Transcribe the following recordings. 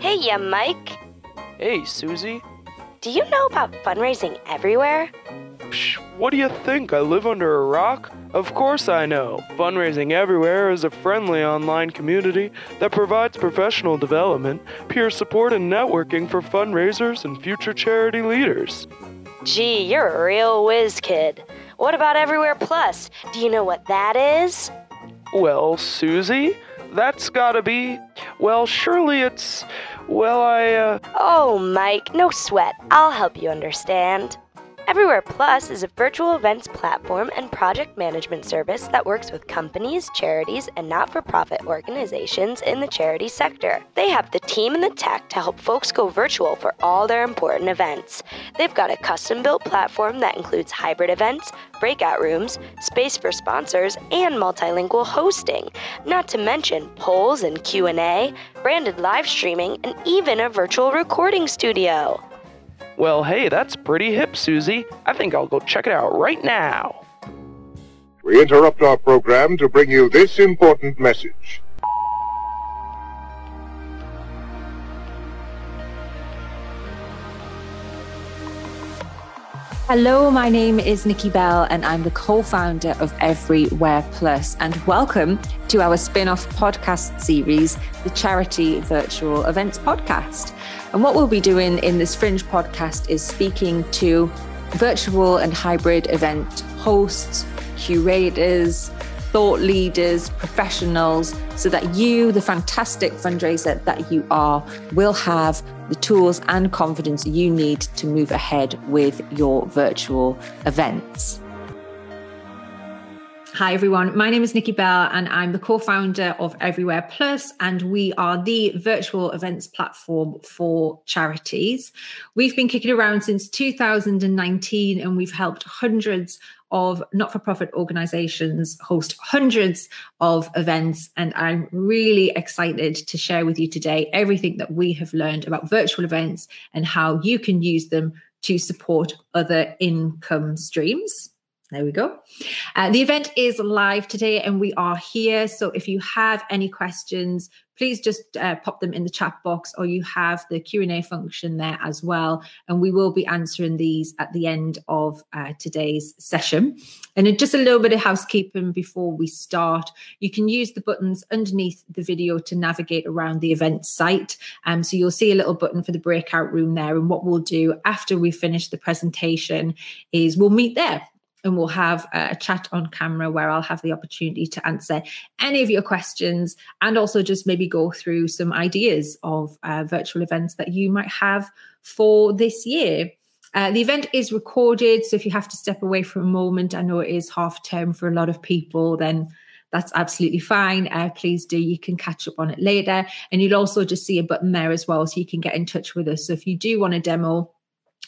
Hey, yeah, Mike. Hey, Susie. Do you know about fundraising everywhere? Psh, what do you think? I live under a rock? Of course I know. Fundraising Everywhere is a friendly online community that provides professional development, peer support, and networking for fundraisers and future charity leaders. Gee, you're a real whiz kid. What about Everywhere Plus? Do you know what that is? Well, Susie, that's gotta be. Well, surely it's. Well, I, uh. Oh, Mike, no sweat. I'll help you understand. Everywhere Plus is a virtual events platform and project management service that works with companies, charities, and not for profit organizations in the charity sector. They have the team and the tech to help folks go virtual for all their important events. They've got a custom built platform that includes hybrid events, breakout rooms, space for sponsors, and multilingual hosting, not to mention polls and Q&A, branded live streaming, and even a virtual recording studio. Well, hey, that's pretty hip, Susie. I think I'll go check it out right now. We interrupt our program to bring you this important message. Hello, my name is Nikki Bell, and I'm the co founder of Everywhere Plus. And welcome to our spin off podcast series, the Charity Virtual Events Podcast. And what we'll be doing in this Fringe podcast is speaking to virtual and hybrid event hosts, curators, thought leaders, professionals, so that you, the fantastic fundraiser that you are, will have the tools and confidence you need to move ahead with your virtual events. Hi, everyone. My name is Nikki Bell, and I'm the co founder of Everywhere Plus, and we are the virtual events platform for charities. We've been kicking around since 2019, and we've helped hundreds of not for profit organizations host hundreds of events. And I'm really excited to share with you today everything that we have learned about virtual events and how you can use them to support other income streams. There we go. Uh, the event is live today and we are here. So if you have any questions, please just uh, pop them in the chat box or you have the q&a function there as well. And we will be answering these at the end of uh, today's session. And just a little bit of housekeeping before we start. You can use the buttons underneath the video to navigate around the event site. Um, so you'll see a little button for the breakout room there. And what we'll do after we finish the presentation is we'll meet there and we'll have a chat on camera where I'll have the opportunity to answer any of your questions and also just maybe go through some ideas of uh, virtual events that you might have for this year. Uh, the event is recorded, so if you have to step away for a moment, I know it is half term for a lot of people, then that's absolutely fine. Uh, please do. You can catch up on it later. And you'll also just see a button there as well, so you can get in touch with us. So if you do want a demo,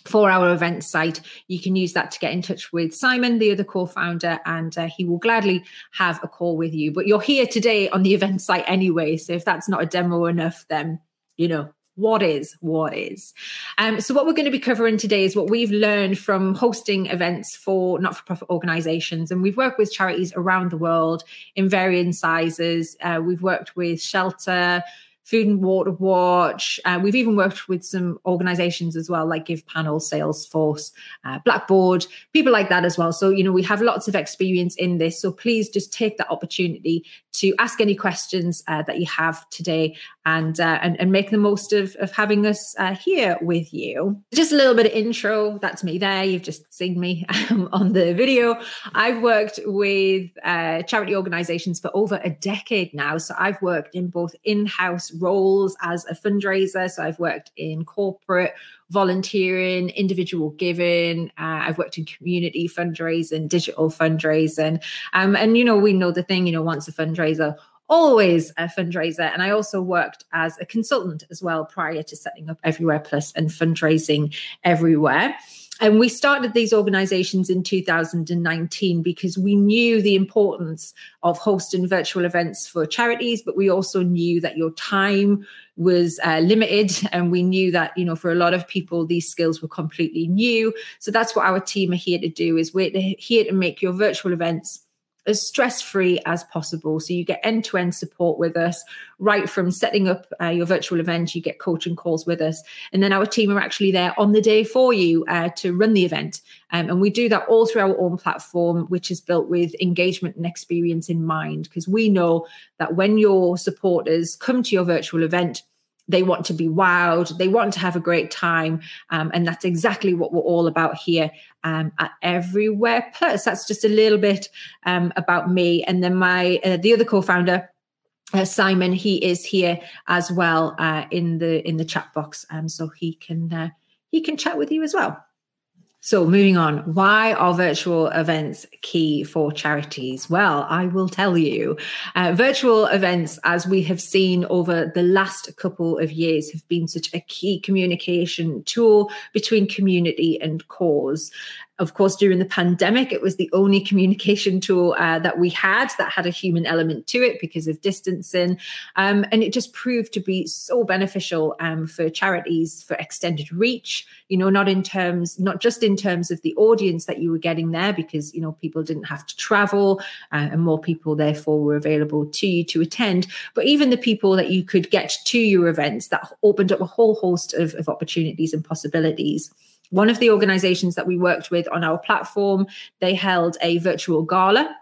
for our event site. You can use that to get in touch with Simon, the other co founder, and uh, he will gladly have a call with you. But you're here today on the event site anyway. So if that's not a demo enough, then, you know, what is what is um, so what we're going to be covering today is what we've learned from hosting events for not-for-profit organizations and we've worked with charities around the world in varying sizes uh, we've worked with shelter Food and Water Watch. Uh, we've even worked with some organizations as well, like Give Panel, Salesforce, uh, Blackboard, people like that as well. So, you know, we have lots of experience in this. So please just take that opportunity to ask any questions uh, that you have today and, uh, and, and make the most of, of having us uh, here with you. Just a little bit of intro. That's me there. You've just seen me um, on the video. I've worked with uh, charity organizations for over a decade now. So I've worked in both in-house roles as a fundraiser. So I've worked in corporate volunteering, individual giving. Uh, I've worked in community fundraising, digital fundraising. Um, and, you know, we know the thing, you know, once a fundraiser, always a fundraiser. And I also worked as a consultant as well prior to setting up Everywhere Plus and fundraising everywhere. And we started these organizations in 2019 because we knew the importance of hosting virtual events for charities, but we also knew that your time was uh, limited. And we knew that, you know, for a lot of people, these skills were completely new. So that's what our team are here to do is we're here to make your virtual events as stress free as possible. So you get end to end support with us, right from setting up uh, your virtual event, you get coaching calls with us. And then our team are actually there on the day for you uh, to run the event. Um, and we do that all through our own platform, which is built with engagement and experience in mind, because we know that when your supporters come to your virtual event, they want to be wowed they want to have a great time um, and that's exactly what we're all about here um, at everywhere plus that's just a little bit um, about me and then my uh, the other co-founder uh, Simon, he is here as well uh, in the in the chat box, um, so he can uh, he can chat with you as well. So, moving on, why are virtual events key for charities? Well, I will tell you. Uh, virtual events, as we have seen over the last couple of years, have been such a key communication tool between community and cause. Of course, during the pandemic, it was the only communication tool uh, that we had that had a human element to it because of distancing. Um, and it just proved to be so beneficial um, for charities for extended reach, you know, not in terms, not just in terms of the audience that you were getting there, because, you know, people didn't have to travel uh, and more people therefore were available to you to attend, but even the people that you could get to your events that opened up a whole host of, of opportunities and possibilities. One of the organizations that we worked with on our platform, they held a virtual gala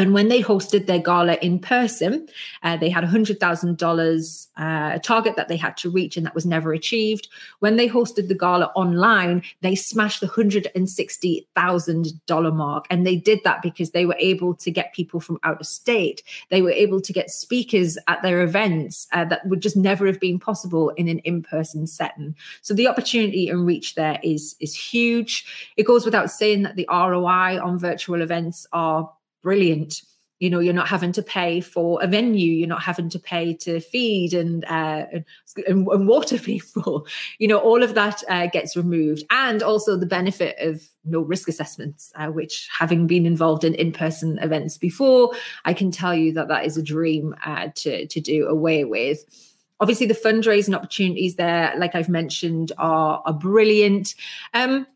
and when they hosted their gala in person, uh, they had a $100,000 uh, target that they had to reach, and that was never achieved. When they hosted the gala online, they smashed the $160,000 mark. And they did that because they were able to get people from out of state. They were able to get speakers at their events uh, that would just never have been possible in an in person setting. So the opportunity and reach there is, is huge. It goes without saying that the ROI on virtual events are brilliant. You know you're not having to pay for a venue you're not having to pay to feed and uh, and, and, water people. You know all of that uh, gets removed. And also the benefit of no risk assessments uh, which having been involved in in-person events before i can tell you that that is a dream uh, to to do away with. Obviously the fundraising opportunities there like i've mentioned are are brilliant. Um,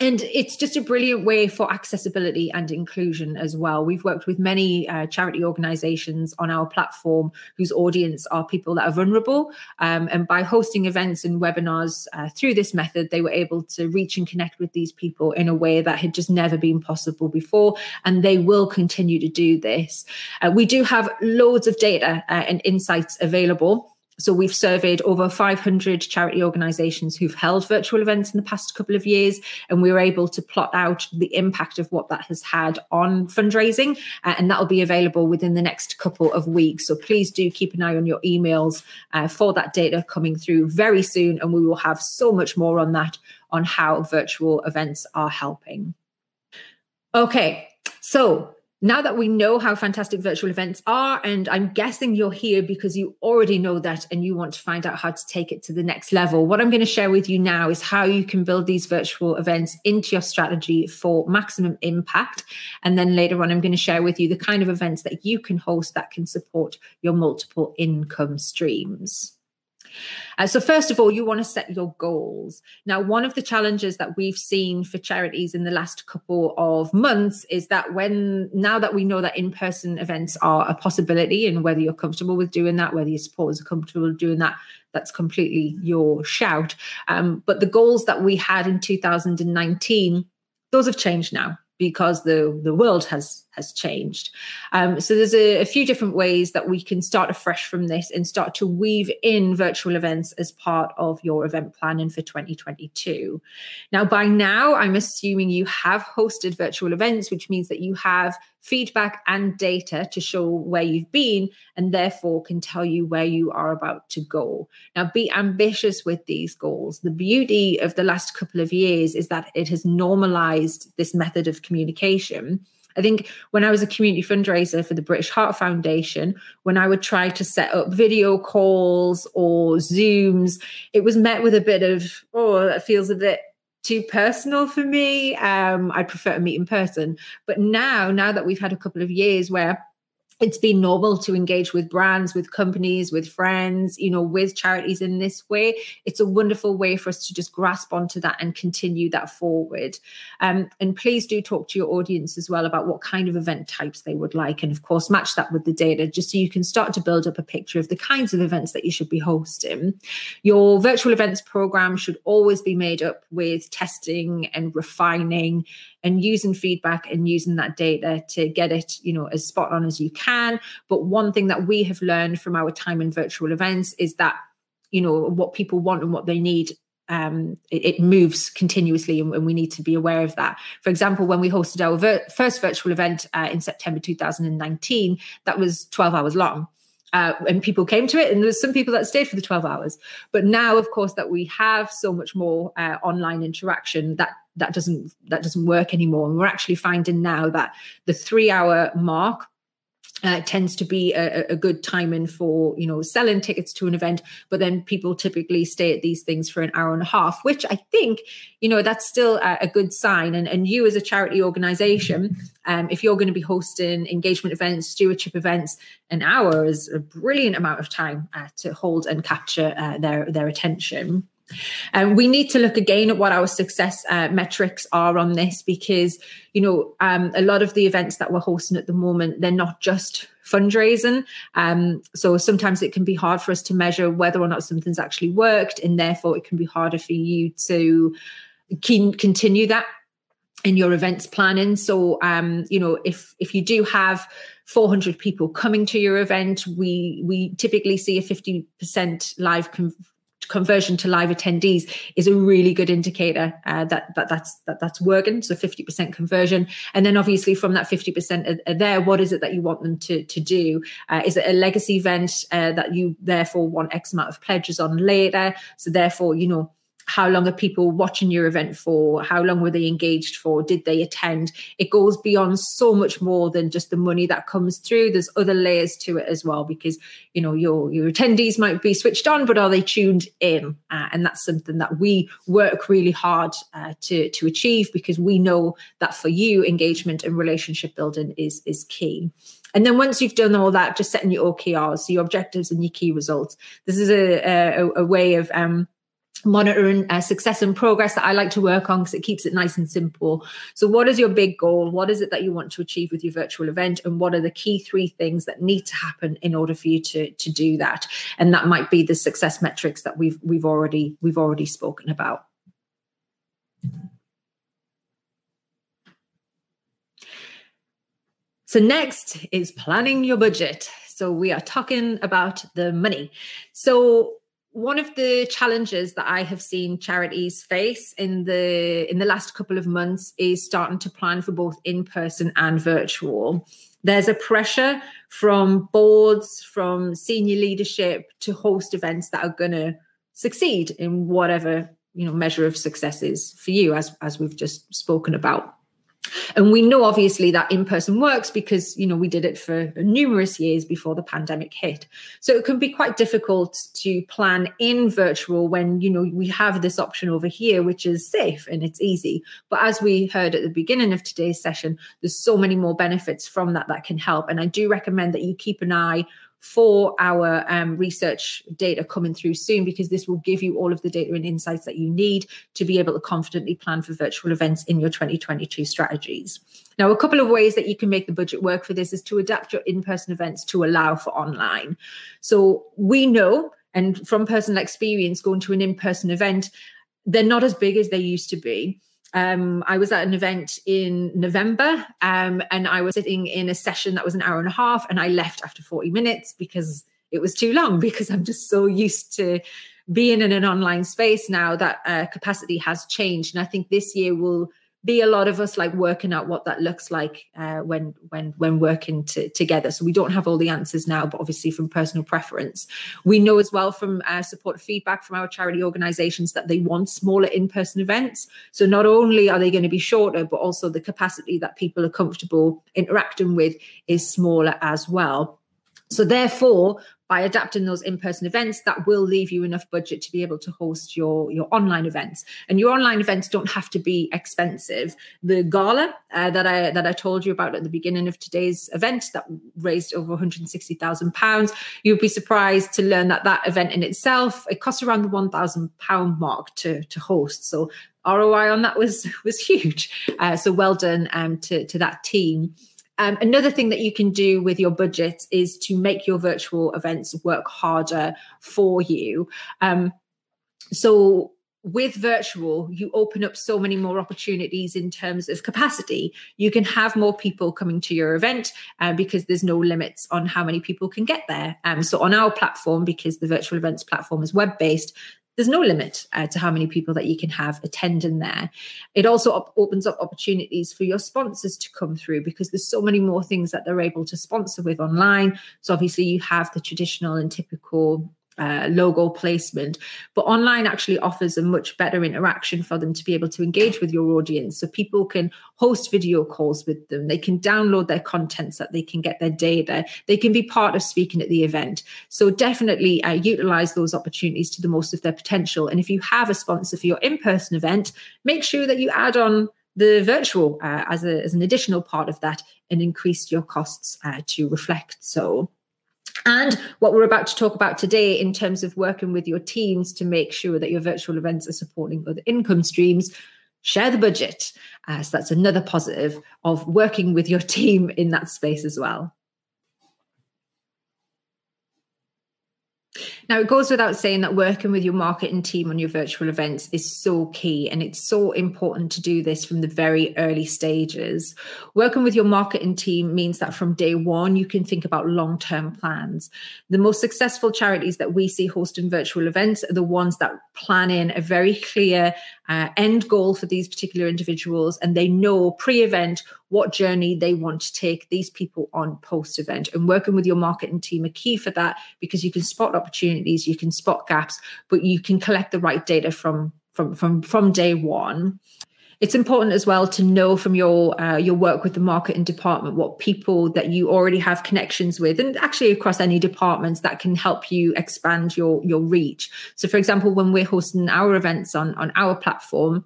and it's just a brilliant way for accessibility and inclusion as well. We've worked with many uh, charity organizations on our platform whose audience are people that are vulnerable. Um, and by hosting events and webinars uh, through this method, they were able to reach and connect with these people in a way that had just never been possible before. And they will continue to do this. Uh, we do have loads of data uh, and insights available so we've surveyed over 500 charity organizations who've held virtual events in the past couple of years, and we were able to plot out the impact of what that has had on fundraising. Uh, and that'll be available within the next couple of weeks. So please do keep an eye on your emails uh, for that data coming through very soon. And we will have so much more on that on how virtual events are helping. Okay, so now that we know how fantastic virtual events are, and I'm guessing you're here because you already know that and you want to find out how to take it to the next level, what I'm going to share with you now is how you can build these virtual events into your strategy for maximum impact. And then later on, I'm going to share with you the kind of events that you can host that can support your multiple income streams. Uh, so, first of all, you want to set your goals. Now, one of the challenges that we've seen for charities in the last couple of months is that when now that we know that in person events are a possibility, and whether you're comfortable with doing that, whether your supporters are comfortable doing that, that's completely your shout. Um, but the goals that we had in 2019, those have changed now because the the world has has changed. Um, so there's a, a, few different ways that we can start afresh from this and start to weave in virtual events as part of your event planning for 2022. Now, by now, I'm assuming you have hosted virtual events, which means that you have feedback and data to show where you've been and therefore can tell you where you are about to go. Now, be ambitious with these goals. The beauty of the last couple of years is that it has normalized this method of communication I think when I was a community fundraiser for the British Heart Foundation, when I would try to set up video calls or Zooms, it was met with a bit of, oh, that feels a bit too personal for me. Um, I'd prefer to meet in person. But now, now that we've had a couple of years where it's been normal to engage with brands, with companies, with friends, you know, with charities in this way. It's a wonderful way for us to just grasp onto that and continue that forward. Um, and please do talk to your audience as well about what kind of event types they would like. And of course, match that with the data just so you can start to build up a picture of the kinds of events that you should be hosting. Your virtual events program should always be made up with testing and refining and using feedback and using that data to get it, you know, as spot on as you can. But one thing that we have learned from our time in virtual events is that, you know, what people want and what they need um, it, it, moves continuously and, and, we need to be aware of that. For example, when we hosted our ver- first virtual event uh, in September 2019, that was 12 hours long. Uh, and people came to it, and there's some people that stayed for the 12 hours. But now, of course, that we have so much more uh, online interaction, that that doesn't that doesn't work anymore. And we're actually finding now that the three hour mark uh, tends to be a, a, good timing for you know selling tickets to an event. But then people typically stay at these things for an hour and a half which i think you know that's still a, a good sign. And, and you as a charity organization um, if you're going to be hosting engagement events stewardship events an hour is a brilliant amount of time uh, to hold and capture uh, their their attention um, we need to look again at what our success uh, metrics are on this because, you know, um, a lot of the events that we're hosting at the moment, they're not just fundraising. Um, so sometimes it can be hard for us to measure whether or not something's actually worked, and therefore it can be harder for you to continue that in your events planning. So, um, you know, if if you do have 400 people coming to your event, we we typically see a 50% live conversion to live attendees is a really good indicator uh, that, that that's that that's working. So 50% conversion. And then obviously from that 50% there what is it that you want them to to do? Uh, is it a legacy event uh, that you therefore want x amount of pledges on later? So therefore you know how long are people watching your event for? How long were they engaged for? Did they attend? It goes beyond so much more than just the money that comes through. There's other layers to it as well because you know your your attendees might be switched on but are they tuned in? Uh, and that's something that we work really hard uh, to to achieve because we know that for you engagement and relationship building is is key. And then once you've done all that, just setting your OKRs, so your objectives and your key results. This is a, a, a way of um, monitoring uh, success and progress that I like to work on because it keeps it nice and simple. So, what is your big goal? What is it that you want to achieve with your virtual event? And what are the key three things that need to happen in order for you to, to do that? And that might be the success metrics that we've we've already we've already spoken about. So next is planning your budget. So we are talking about the money. So one of the challenges that I have seen charities face in the in the last couple of months is starting to plan for both in person and virtual. There's a pressure from boards, from senior leadership to host events that are going to succeed in whatever you know measure of success is for you, as as we've just spoken about. And we know obviously that in person works because, you know, we did it for numerous years before the pandemic hit. So it can be quite difficult to plan in virtual when, you know, we have this option over here, which is safe and it's easy. But as we heard at the beginning of today's session, there's so many more benefits from that that can help. And I do recommend that you keep an eye for our um, research data coming through soon because this will give you all of the data and insights that you need to be able to confidently plan for virtual events in your 2022 strategies. Now, a couple of ways that you can make the budget work for this is to adapt your in person events to allow for online. So we know, and from personal experience, going to an in person event, they're not as big as they used to be um, I was at an event in November um, and I was sitting in a session that was an hour and a half, and I left after 40 minutes because it was too long because I'm just so used to being in an online space now that uh, capacity has changed. And I think this year will be a lot of us like working out what that looks like uh, when when when working to, together. So we don't have all the answers now, but obviously from personal preference, we know as well from uh, support feedback from our charity organisations that they want smaller in-person events. So not only are they going to be shorter, but also the capacity that people are comfortable interacting with is smaller as well. So therefore, by adapting those in-person events, that will leave you enough budget to be able to host your, your online events. And your online events don't have to be expensive. The gala uh, that I that I told you about at the beginning of today's event that raised over 160,000 pounds, you'd be surprised to learn that that event in itself it costs around the 1,000 pound mark to to host. So ROI on that was was huge. Uh, so well done um, to to that team. Um, another thing that you can do with your budget is to make your virtual events work harder for you. Um, so with virtual, you open up so many more opportunities in terms of capacity. You can have more people coming to your event uh, because there's no limits on how many people can get there. Um, so on our platform, because the virtual events platform is web based, there's no limit uh, to how many people that you can have attending there. It also op- opens up opportunities for your sponsors to come through because there's so many more things that they're able to sponsor with online. So obviously you have the traditional and typical uh, logo placement. But online actually offers a much better interaction for them to be able to engage with your audience. So people can host video calls with them, they can download their content so that they can get their data, they can be part of speaking at the event. So definitely uh, utilize those opportunities to the most of their potential. And if you have a sponsor for your in person event, make sure that you add on the virtual uh, as, a, as an additional part of that and increase your costs uh, to reflect. So, and what we're about to talk about today in terms of working with your teams to make sure that your virtual events are supporting other income streams share the budget uh, so that's another positive of working with your team in that space as well Now, it goes without saying that working with your marketing team on your virtual events is so key, and it's so important to do this from the very early stages. Working with your marketing team means that from day one, you can think about long term plans. The most successful charities that we see hosting virtual events are the ones that plan in a very clear uh, end goal for these particular individuals, and they know pre event what journey they want to take these people on post event. And working with your marketing team are key for that because you can spot opportunities, you can spot gaps, but you can collect the right data from from from from day one. It's important as well to know from your uh, your work with the marketing department what people that you already have connections with, and actually across any departments that can help you expand your your reach. So, for example, when we're hosting our events on on our platform,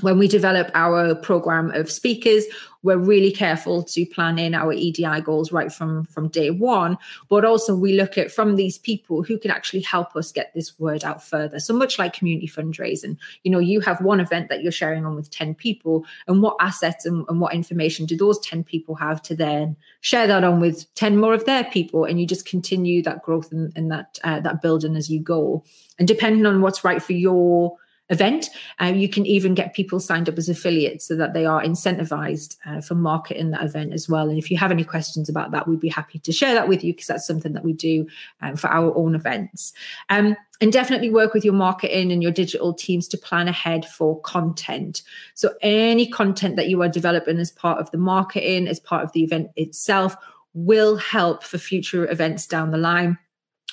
when we develop our program of speakers we're really careful to plan in our edi goals right from from day one but also we look at from these people who can actually help us get this word out further. So much like community fundraising you know you have one event that you're sharing on with 10 people and what assets and, and what information do those 10 people have to then share that on with 10 more of their people? And you just continue that growth and, and that uh, that building as you go. And depending on what's right for your event. Uh, you can even get people signed up as affiliates so that they are incentivized uh, for marketing that event as well. And if you have any questions about that, we'd be happy to share that with you because that's something that we do um, for our own events. Um, and definitely work with your marketing and your digital teams to plan ahead for content. So, any content that you are developing as part of the marketing, as part of the event itself, will help for future events down the line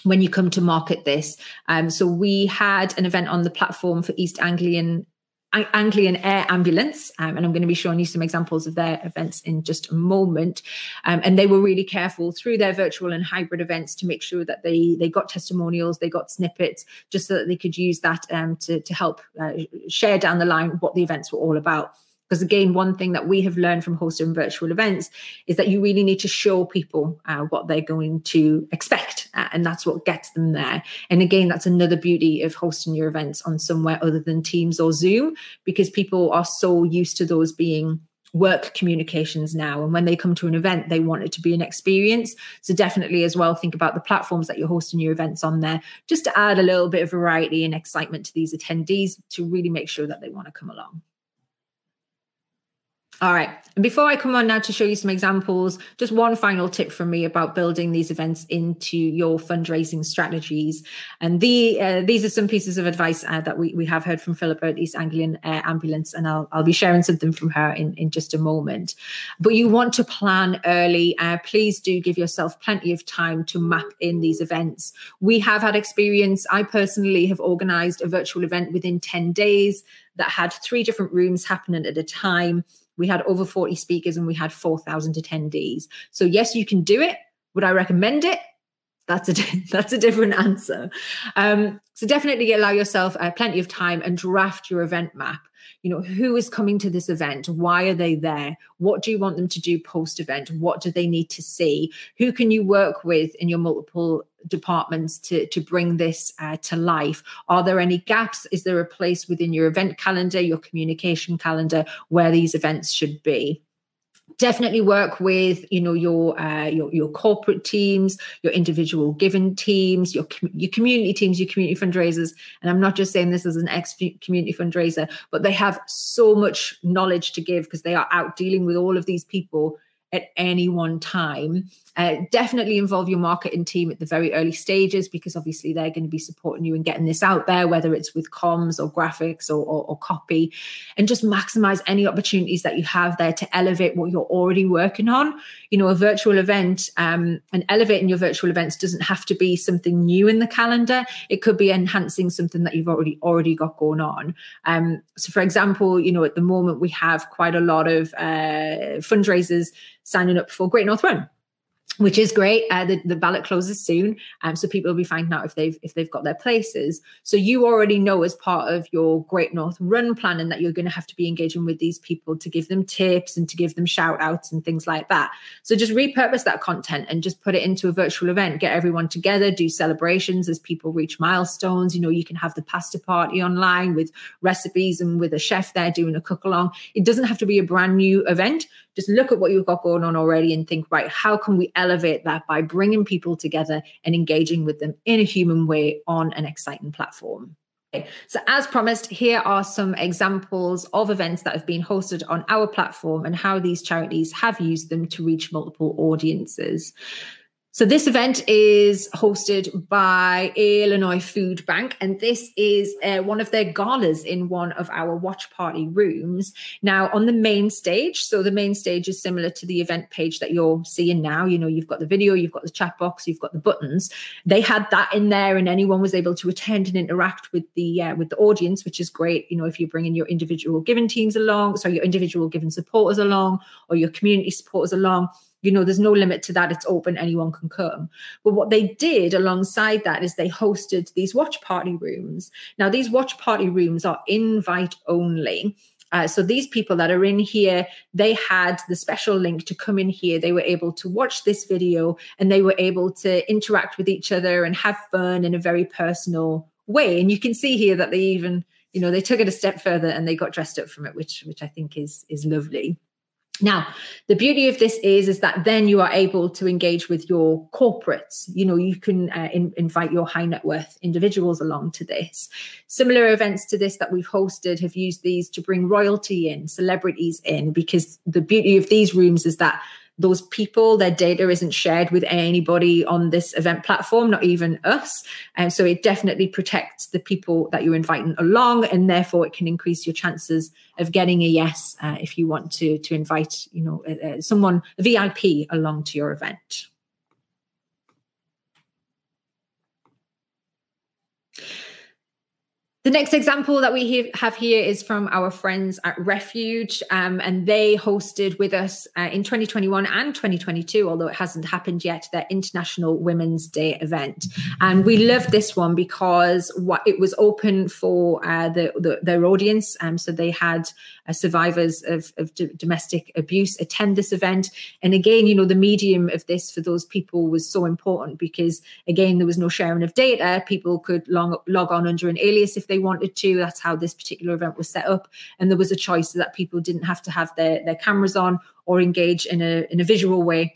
when you come to market this. Um, so we had an event on the platform for East Anglian Anglian Air Ambulance, um, and I'm going to be showing you some examples of their events in just a moment. Um, and they were really careful through their virtual and hybrid events to make sure that they they got testimonials, they got snippets, just so that they could use that um, to to help uh, share down the line what the events were all about. Because again, one thing that we have learned from hosting virtual events is that you really need to show people uh, what they're going to expect, uh, and that's what gets them there. And again, that's another beauty of hosting your events on somewhere other than Teams or Zoom, because people are so used to those being work communications now. And when they come to an event they want it to be an experience. So definitely as well think about the platforms that you're hosting your events on there just to add a little bit of variety and excitement to these attendees to really make sure that they want to come along all right. Before I come on now to show you some examples, just one final tip from me about building these events into your fundraising strategies. And the uh, these are some pieces of advice uh, that we, we have heard from Philippa at East Anglian uh, Ambulance, and I'll, I'll be sharing something from her in, in just a moment. But you want to plan early. Uh, please do give yourself plenty of time to map in these events. We have had experience. I personally have organized a virtual event within 10 days that had three different rooms happening at a time we had over 40 speakers and we had 4,000 attendees. So, yes, you can do it. Would I recommend it? that's a that's a different answer. Um, so definitely allow yourself uh, plenty of time and draft your event map you know who is coming to this event why are they there what do you want them to do post event what do they need to see who can you work with in your multiple departments to to bring this uh, to life. Are there any gaps? Is there a place within your event calendar your communication calendar where these events should be? Definitely work with you know your uh, your, your corporate teams your individual given teams your your community teams your community fundraisers. And i'm not just saying this as an ex community fundraiser but they have so much knowledge to give because they are out dealing with all of these people at any one time. Uh, definitely involve your marketing team at the very early stages because obviously they're going to be supporting you and getting this out there, whether it's with comms or graphics or, or, or, copy, and just maximize any opportunities that you have there to elevate what you're already working on. You know, a virtual event um, and elevating your virtual events doesn't have to be something new in the calendar. It could be enhancing something that you've already already got going on. Um, so, for example, you know, at the moment we have quite a lot of uh, fundraisers signing up for Great North Run which is great. Uh, the, the ballot closes soon, um, so people will be finding out if they've if they've got their places. So you already know as part of your Great North Run planning that you're going to have to be engaging with these people to give them tips and to give them shout outs and things like that. So just repurpose that content and just put it into a virtual event. Get everyone together, do celebrations as people reach milestones. You know, you can have the pasta party online with recipes and with a chef there doing a cook along. It doesn't have to be a brand new event just look at what you've got going on already and think, right, how can we elevate that by bringing people together and engaging with them in a human way on an exciting platform? So, as promised, here are some examples of events that have been hosted on our platform and how these charities have used them to reach multiple audiences. So, this event is hosted by Illinois Food Bank, and this is uh, one of their galas in one of our watch party rooms. Now, on the main stage, so the main stage is similar to the event page that you're seeing now. You know, you've got the video, you've got the chat box, you've got the buttons. They had that in there, and anyone was able to attend and interact with the uh, with the audience, which is great. You know, if you're bringing your individual given teams along, so your individual given supporters along, or your community supporters along you know there's no limit to that it's open anyone can come but what they did alongside that is they hosted these watch party rooms now these watch party rooms are invite only uh, so these people that are in here, they had the special link to come in here. They were able to watch this video and they were able to interact with each other and have fun in a very personal way. And you can see here that they even, you know, they took it a step further and they got dressed up from it, which which I think is is lovely. Now, the beauty of this is is that then you are able to engage with your corporates. You know, you can uh, in, invite your high net worth individuals along to this. Similar events to this that we've hosted have used these to bring royalty in, celebrities in, because the beauty of these rooms is that those people, their data isn't shared with anybody on this event platform, not even us. And so it definitely protects the people that you're inviting along, and therefore it can increase your chances of getting a yes uh, if you want to to invite, you know, uh, someone a VIP along to your event. The next example that we have here is from our friends at Refuge, um, and they hosted with us uh, in 2021 and 2022, although it hasn't happened yet, their International Women's Day event. And we loved this one because what it was open for uh, the, the, their audience. Um, so they had uh, survivors of, of d- domestic abuse attend this event. And again, you know, the medium of this for those people was so important because, again, there was no sharing of data. People could log, log on under an alias if they wanted to. That's how this particular event was set up. And there was a choice so that people didn't have to have their, their cameras on or engage in a, in a visual way.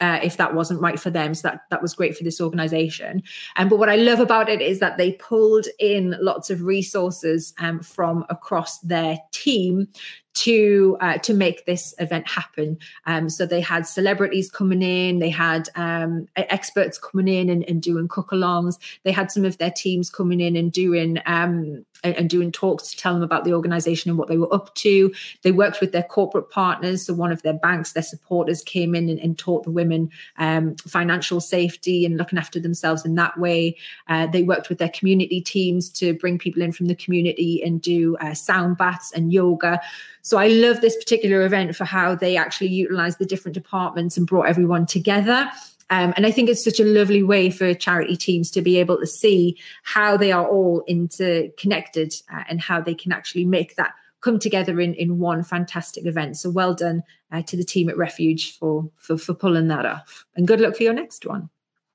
Uh, if that wasn't right for them. So that that was great for this organization. Um, but what I love about it is that they pulled in lots of resources um, from across their team to uh, to make this event happen. Um, so they had celebrities coming in, they had um, experts coming in and, and doing cook-alongs. They had some of their teams coming in and doing um, and, doing talks to tell them about the organization and what they were up to. They worked with their corporate partners. So one of their banks, their supporters came in and, and taught the women um, financial safety and looking after themselves in that way. Uh, they worked with their community teams to bring people in from the community and do uh, sound baths and yoga. So I love this particular event for how they actually utilized the different departments and brought everyone together. Um, and I think it's such a lovely way for charity teams to be able to see how they are all interconnected uh, and how they can actually make that come together in, in one fantastic event. So well done uh, to the team at Refuge for, for, for pulling that off. And good luck for your next one.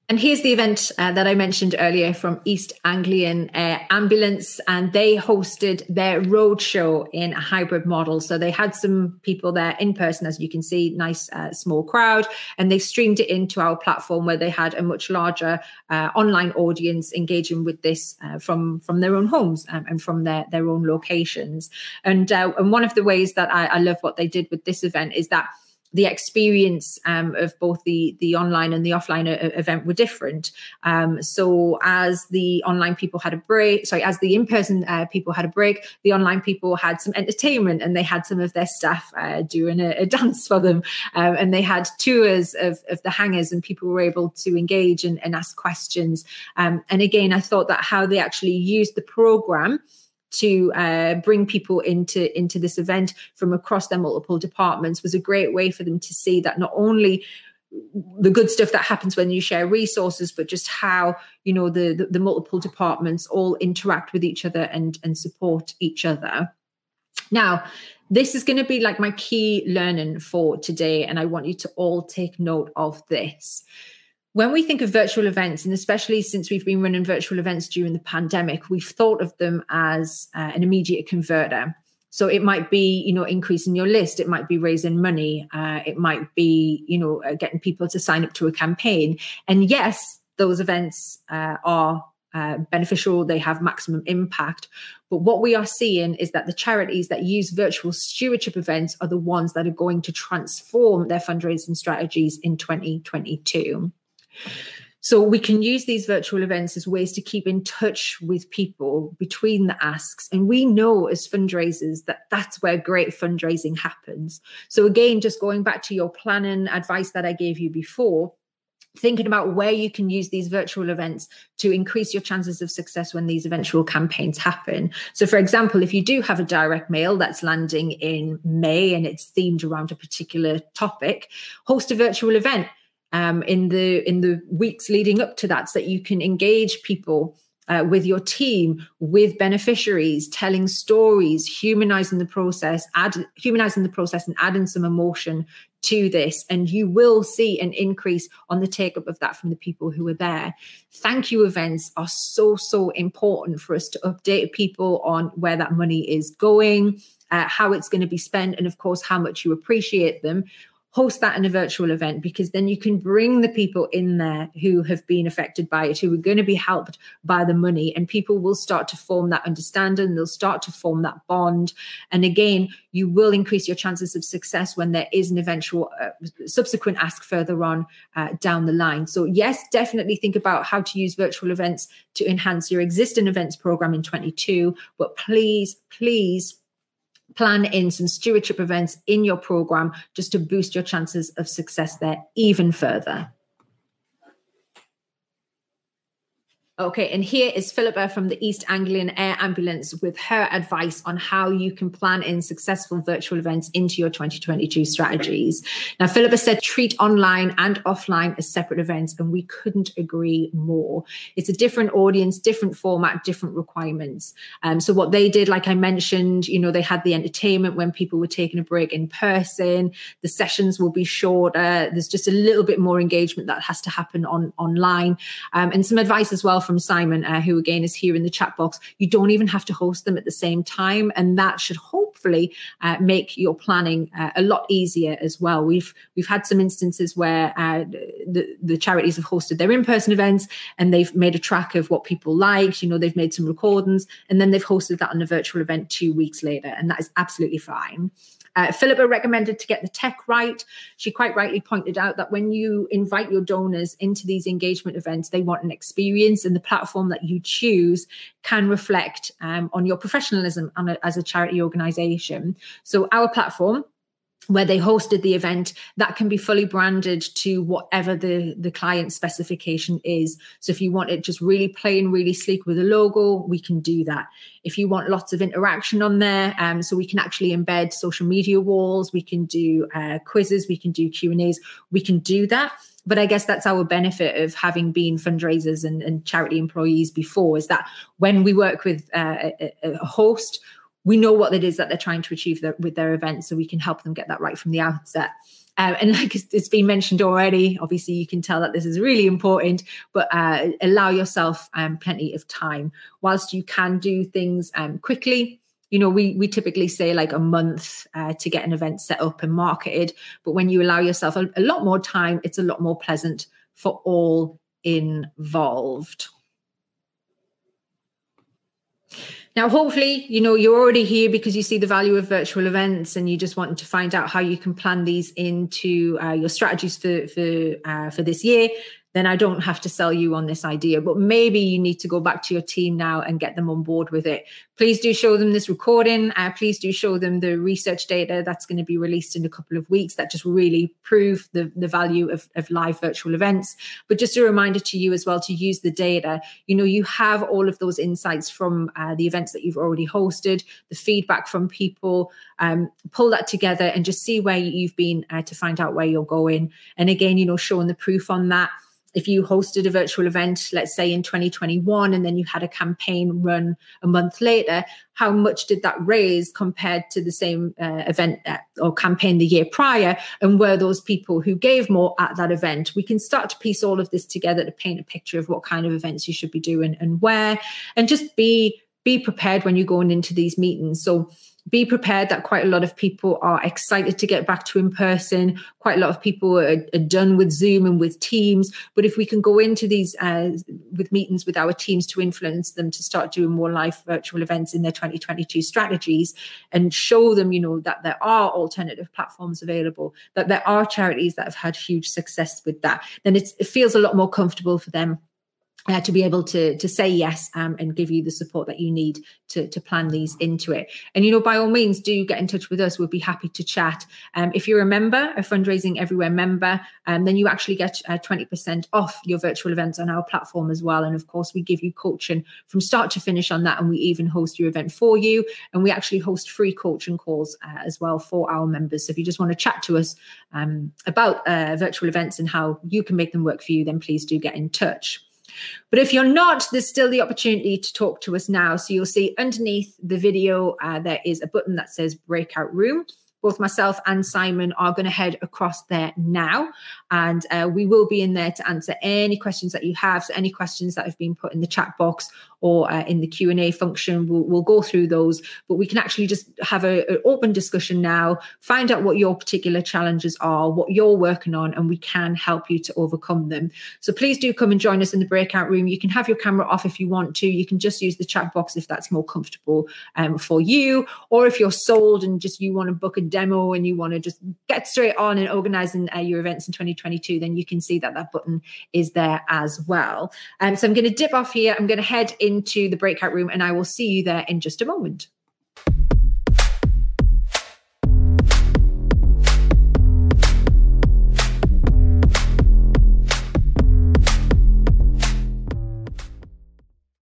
And here's the event uh, that I mentioned earlier from East Anglian Air Ambulance, and they hosted their roadshow in a hybrid model. So they had some people there in person, as you can see, nice uh, small crowd, and they streamed it into our platform where they had a much larger uh, online audience engaging with this uh, from from their own homes um, and from their their own locations. And uh, and one of the ways that I, I love what they did with this event is that the experience um, of both the the online and the offline a- uh, event were different. Um, so as the online people had a break, sorry, as the in person uh, people had a break, the online people had some entertainment and they had some of their staff uh, doing a, a, dance for them, um, and they had tours of of the hangars, and people were able to engage and, and ask questions. Um, and again, I thought that how they actually used the program to uh, bring people into into this event from across their multiple departments was a great way for them to see that not only the good stuff that happens when you share resources but just how you know the, the, the multiple departments all interact with each other and and support each other. Now this is going to be like my key learning for today and i want you to all take note of this when we think of virtual events, and especially since we've been running virtual events during the pandemic, we've thought of them as uh, an immediate converter. So it might be, you know, increasing your list. It might be raising money. Uh, it might be, you know, uh, getting people to sign up to a campaign. And yes, those events uh, are uh, beneficial. They have maximum impact. But what we are seeing is that the charities that use virtual stewardship events are the ones that are going to transform their fundraising strategies in 2022. So we can use these virtual events as ways to keep in touch with people between the asks. And we know as fundraisers that that's where great fundraising happens. So again, just going back to your planning advice that I gave you before, thinking about where you can use these virtual events to increase your chances of success when these eventual campaigns happen. So, for example, if you do have a direct mail that's landing in May and it's themed around a particular topic, host a virtual event um, in the in the weeks leading up to that, so that you can engage people uh, with your team, with beneficiaries, telling stories, humanizing the process, add humanizing the process, and adding some emotion to this. And you will see an increase on the take up of that from the people who are there. Thank you events are so so important for us to update people on where that money is going. Uh, how it's going to be spent, and of course, how much you appreciate them host that in a virtual event because then you can bring the people in there who have been affected by it, who are going to be helped by the money, and people will start to form that understanding, they'll start to form that bond. And again, you will increase your chances of success when there is an eventual uh, subsequent ask further on uh, down the line. So, yes, definitely think about how to use virtual events to enhance your existing events program in 22, but please, please plan in some stewardship events in your program just to boost your chances of success there even further. Okay, and here is Philippa from the East Anglian Air Ambulance with her advice on how you can plan in successful virtual events into your 2022 strategies. Now, Philippa said treat online and offline as separate events, and we couldn't agree more. It's a different audience, different format, different requirements. Um, so, what they did, like I mentioned, you know, they had the entertainment when people were taking a break in person. The sessions will be shorter. There's just a little bit more engagement that has to happen on online, um, and some advice as well from Simon, uh, who again is here in the chat box. You don't even have to host them at the same time, and that should hopefully uh, make your planning uh, a lot easier as well. We've we've had some instances where uh, the the charities have hosted their in person events and they've made a track of what people liked. You know, they've made some recordings, and then they've hosted that on a virtual event two weeks later, and that is absolutely fine. Uh, Philippa recommended to get the tech right. She quite rightly pointed out that when you invite your donors into these engagement events, they want an experience, and the platform that you choose can reflect um, on your professionalism as a charity organization. So, our platform where they hosted the event that can be fully branded to whatever the the client specification is. So if you want it just really plain really sleek with a logo we can do that. If you want lots of interaction on there um, so we can actually embed social media walls we can do uh, quizzes we can do q and a's we can do that. But I guess that's our benefit of having been fundraisers and, and charity employees before is that when we work with uh, a, a, host, we know what it is that they're trying to achieve with their event, so we can help them get that right from the outset. Um, and like it's been mentioned already, obviously you can tell that this is really important, but uh, allow yourself um, plenty of time. Whilst you can do things um, quickly, you know we we typically say like a month uh, to get an event set up and marketed but when you allow yourself a, a lot more time it's a lot more pleasant for all involved now, hopefully, you know, you're already here because you see the value of virtual events and you just want to find out how you can plan these into uh, your strategies for for uh, for this year then I don't have to sell you on this idea. But maybe you need to go back to your team now and get them on board with it. Please do show them this recording. Uh, please do show them the research data that's going to be released in a couple of weeks that just really prove the, the value of, of live virtual events. But just a reminder to you as well to use the data. You know, you have all of those insights from uh, the events that you've already hosted, the feedback from people. Um, pull that together and just see where you've been uh, to find out where you're going. And again, you know, showing the proof on that if you hosted a virtual event, let's say in 2021, and then you had a campaign run a month later, how much did that raise compared to the same uh, event uh, or campaign the year prior? And were those people who gave more at that event? We can start to piece all of this together to paint a picture of what kind of events you should be doing and where, and just be be prepared when you're going into these meetings. So be prepared that quite a lot of people are excited to get back to in person. Quite a lot of people are, are done with Zoom and with Teams. But if we can go into these uh, with meetings with our teams to influence them to start doing more live virtual events in their 2022 strategies and show them, you know, that there are alternative platforms available, that there are charities that have had huge success with that, then it feels a lot more comfortable for them uh, to be able to to say yes um, and give you the support that you need to to plan these into it. And you know, by all means, do get in touch with us. We'll be happy to chat. Um, if you're a member, a fundraising everywhere member, um, then you actually get uh, twenty uh, percent off your virtual events on our platform as well. And of course, we give you coaching from start to finish on that, and we even host your event for you. And we actually host free coaching calls uh, as well for our members. So if you just want to chat to us um, about uh, virtual events and how you can make them work for you, then please do get in touch. But if you're not, there's still the opportunity to talk to us now. So you'll see underneath the video, uh, there is a button that says breakout room both myself and Simon are going to head across there now. And uh, we will be in there to answer any questions that you have. So any questions that have been put in the chat box or uh, in the Q&A function, we'll, we'll, go through those. But we can actually just have an open discussion now, find out what your particular challenges are, what you're working on, and we can help you to overcome them. So please do come and join us in the breakout room. You can have your camera off if you want to. You can just use the chat box if that's more comfortable um, for you. Or if you're sold and just you want to book a demo and you want to just get straight on and organizing uh, your events in 2022, then you can see that that button is there as well. Um, so I'm going to dip off here. I'm going to head into the breakout room and I will see you there in just a moment.